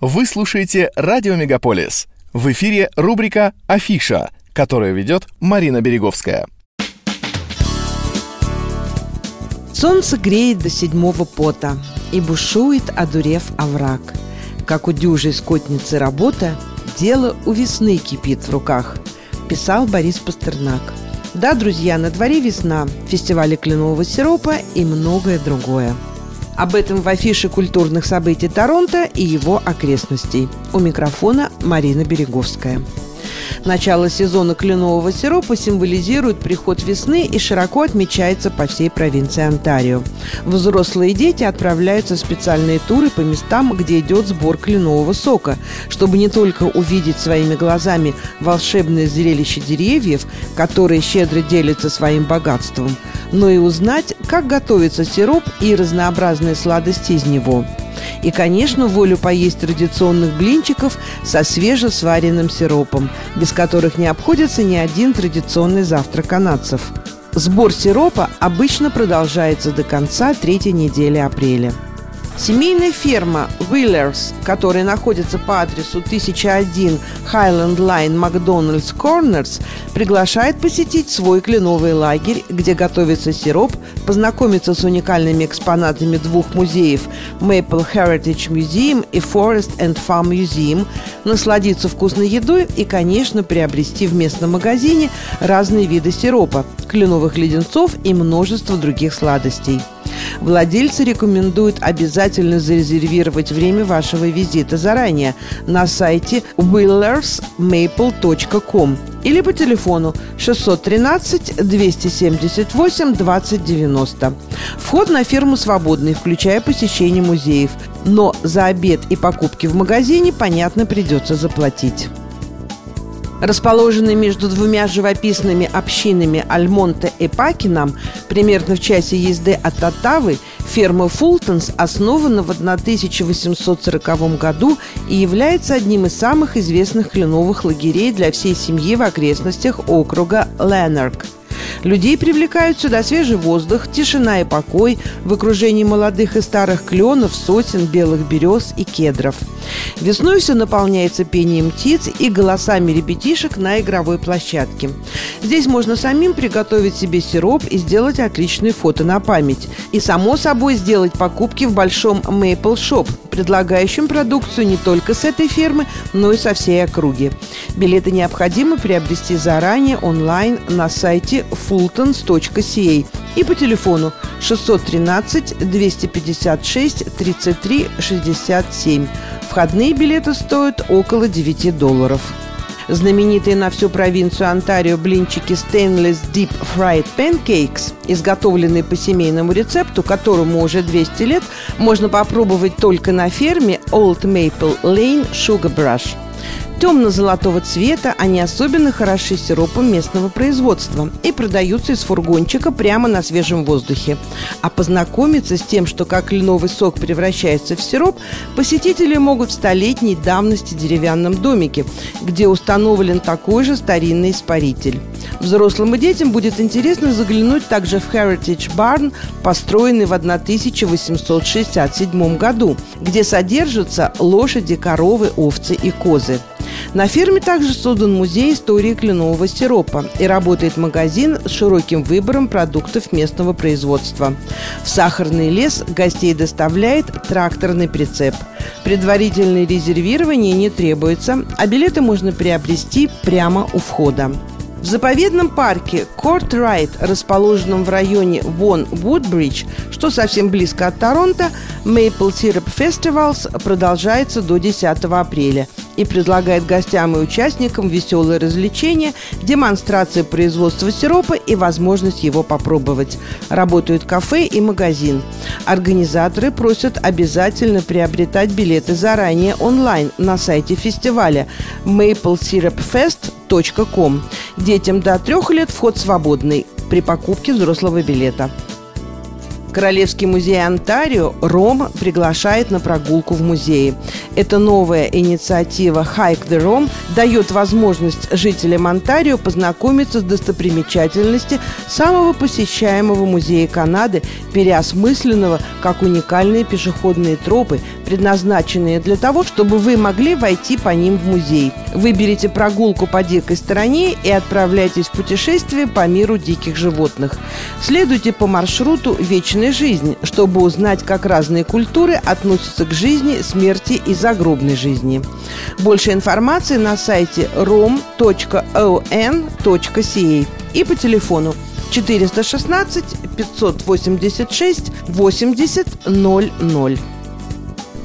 Вы слушаете «Радио Мегаполис». В эфире рубрика «Афиша», которую ведет Марина Береговская. Солнце греет до седьмого пота, и бушует, одурев овраг. Как у дюжей скотницы работа, дело у весны кипит в руках, писал Борис Пастернак. Да, друзья, на дворе весна, фестивали кленового сиропа и многое другое. Об этом в афише культурных событий Торонто и его окрестностей. У микрофона Марина Береговская. Начало сезона кленового сиропа символизирует приход весны и широко отмечается по всей провинции Онтарио. Взрослые дети отправляются в специальные туры по местам, где идет сбор кленового сока, чтобы не только увидеть своими глазами волшебное зрелище деревьев, которые щедро делятся своим богатством, но и узнать, как готовится сироп и разнообразные сладости из него – и, конечно, волю поесть традиционных блинчиков со свежесваренным сиропом, без которых не обходится ни один традиционный завтрак канадцев. Сбор сиропа обычно продолжается до конца третьей недели апреля. Семейная ферма Wheelers, которая находится по адресу 1001 Highland Line McDonald's Corners, приглашает посетить свой кленовый лагерь, где готовится сироп, познакомиться с уникальными экспонатами двух музеев Maple Heritage Museum и Forest and Farm Museum, насладиться вкусной едой и, конечно, приобрести в местном магазине разные виды сиропа, кленовых леденцов и множество других сладостей. Владельцы рекомендуют обязательно зарезервировать время вашего визита заранее на сайте willersmaple.com или по телефону 613 278 2090. Вход на ферму свободный, включая посещение музеев. Но за обед и покупки в магазине, понятно, придется заплатить. Расположенный между двумя живописными общинами Альмонте и Пакином, примерно в часе езды от Оттавы, ферма Фултонс основана в 1840 году и является одним из самых известных кленовых лагерей для всей семьи в окрестностях округа Ленарк – Людей привлекают сюда свежий воздух, тишина и покой в окружении молодых и старых кленов, сосен, белых берез и кедров. Весной все наполняется пением птиц и голосами ребятишек на игровой площадке. Здесь можно самим приготовить себе сироп и сделать отличные фото на память. И, само собой, сделать покупки в большом Maple Shop, предлагающем продукцию не только с этой фермы, но и со всей округи. Билеты необходимо приобрести заранее онлайн на сайте fultons.ca и по телефону 613 256 33 67. Входные билеты стоят около 9 долларов. Знаменитые на всю провинцию Онтарио блинчики Stainless Deep Fried Pancakes, изготовленные по семейному рецепту, которому уже 200 лет, можно попробовать только на ферме Old Maple Lane Sugar Brush – Темно-золотого цвета они особенно хороши сиропом местного производства и продаются из фургончика прямо на свежем воздухе. А познакомиться с тем, что как льновый сок превращается в сироп, посетители могут в столетней давности деревянном домике, где установлен такой же старинный испаритель. Взрослым и детям будет интересно заглянуть также в Heritage Barn, построенный в 1867 году, где содержатся лошади, коровы, овцы и козы. На ферме также создан музей истории кленового сиропа и работает магазин с широким выбором продуктов местного производства. В сахарный лес гостей доставляет тракторный прицеп. Предварительное резервирование не требуется, а билеты можно приобрести прямо у входа. В заповедном парке Корт Райт, расположенном в районе Вон Вудбридж, что совсем близко от Торонто, Maple Syrup Festivals продолжается до 10 апреля и предлагает гостям и участникам веселые развлечения, демонстрацию производства сиропа и возможность его попробовать. Работают кафе и магазин. Организаторы просят обязательно приобретать билеты заранее онлайн на сайте фестиваля maplesyrupfest.com. Детям до трех лет вход свободный при покупке взрослого билета. Королевский музей Онтарио «Ром» приглашает на прогулку в музее. Эта новая инициатива «Hike the Rome» дает возможность жителям Онтарио познакомиться с достопримечательностью самого посещаемого музея Канады, переосмысленного как уникальные пешеходные тропы, предназначенные для того, чтобы вы могли войти по ним в музей. Выберите прогулку по дикой стороне и отправляйтесь в путешествие по миру диких животных. Следуйте по маршруту «Вечная жизнь», чтобы узнать, как разные культуры относятся к жизни, смерти и загробной жизни. Больше информации на сайте rom.on.ca и по телефону 416 586 80 00.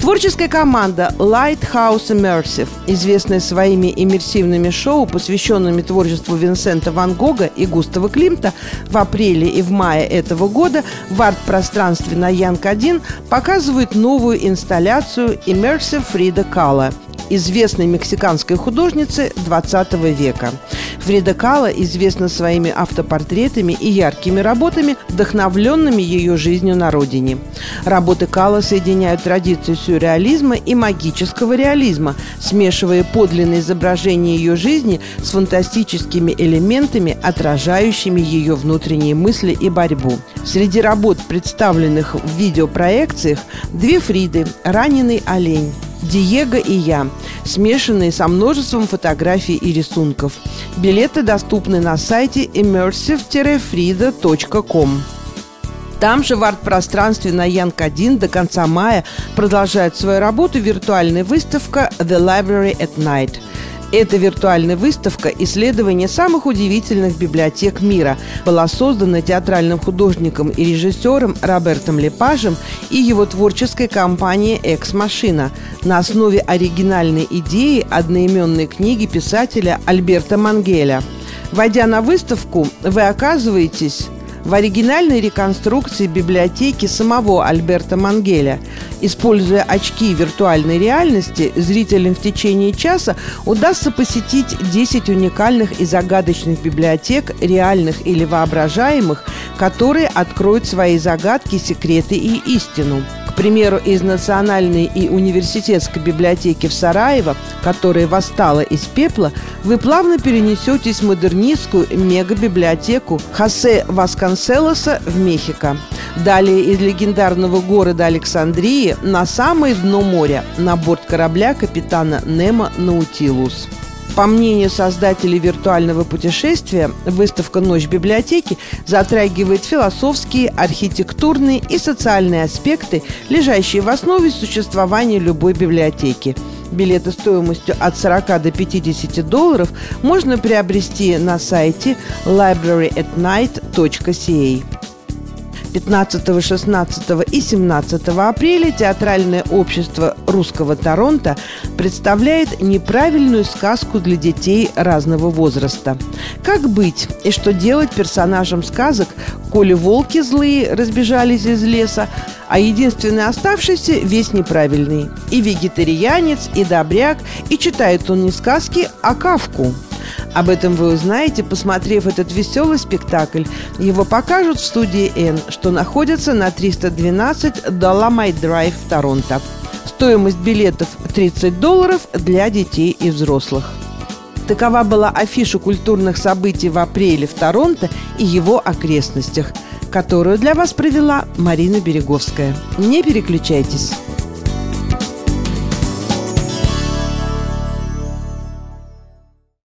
Творческая команда Lighthouse Immersive, известная своими иммерсивными шоу, посвященными творчеству Винсента Ван Гога и Густава Климта, в апреле и в мае этого года в арт-пространстве на Янг-1 показывают новую инсталляцию Immersive Frida Kahlo – известной мексиканской художницы 20 века. Фрида Кала известна своими автопортретами и яркими работами, вдохновленными ее жизнью на родине. Работы Кала соединяют традицию сюрреализма и магического реализма, смешивая подлинные изображения ее жизни с фантастическими элементами, отражающими ее внутренние мысли и борьбу. Среди работ, представленных в видеопроекциях, две Фриды «Раненый олень», «Диего и я», смешанные со множеством фотографий и рисунков. Билеты доступны на сайте immersive-frida.com. Там же в арт-пространстве на Янг-1 до конца мая продолжает свою работу виртуальная выставка «The Library at Night», эта виртуальная выставка «Исследование самых удивительных библиотек мира» была создана театральным художником и режиссером Робертом Лепажем и его творческой компанией «Экс Машина» на основе оригинальной идеи одноименной книги писателя Альберта Мангеля. Войдя на выставку, вы оказываетесь в оригинальной реконструкции библиотеки самого Альберта Мангеля. Используя очки виртуальной реальности, зрителям в течение часа удастся посетить 10 уникальных и загадочных библиотек, реальных или воображаемых, которые откроют свои загадки, секреты и истину примеру, из Национальной и университетской библиотеки в Сараево, которая восстала из пепла, вы плавно перенесетесь в модернистскую мегабиблиотеку Хосе Васконселоса в Мехико. Далее из легендарного города Александрии на самое дно моря на борт корабля капитана Немо Наутилус. По мнению создателей виртуального путешествия, выставка «Ночь библиотеки» затрагивает философские, архитектурные и социальные аспекты, лежащие в основе существования любой библиотеки. Билеты стоимостью от 40 до 50 долларов можно приобрести на сайте libraryatnight.ca. 15, 16 и 17 апреля Театральное общество русского Торонто представляет неправильную сказку для детей разного возраста. Как быть и что делать персонажам сказок, коли волки злые разбежались из леса, а единственный оставшийся весь неправильный. И вегетарианец, и добряк, и читает он не сказки, а кавку – об этом вы узнаете, посмотрев этот веселый спектакль. Его покажут в студии N, что находится на 312 Доломай Драйв Торонто. Стоимость билетов 30 долларов для детей и взрослых. Такова была афиша культурных событий в апреле в Торонто и его окрестностях, которую для вас провела Марина Береговская. Не переключайтесь.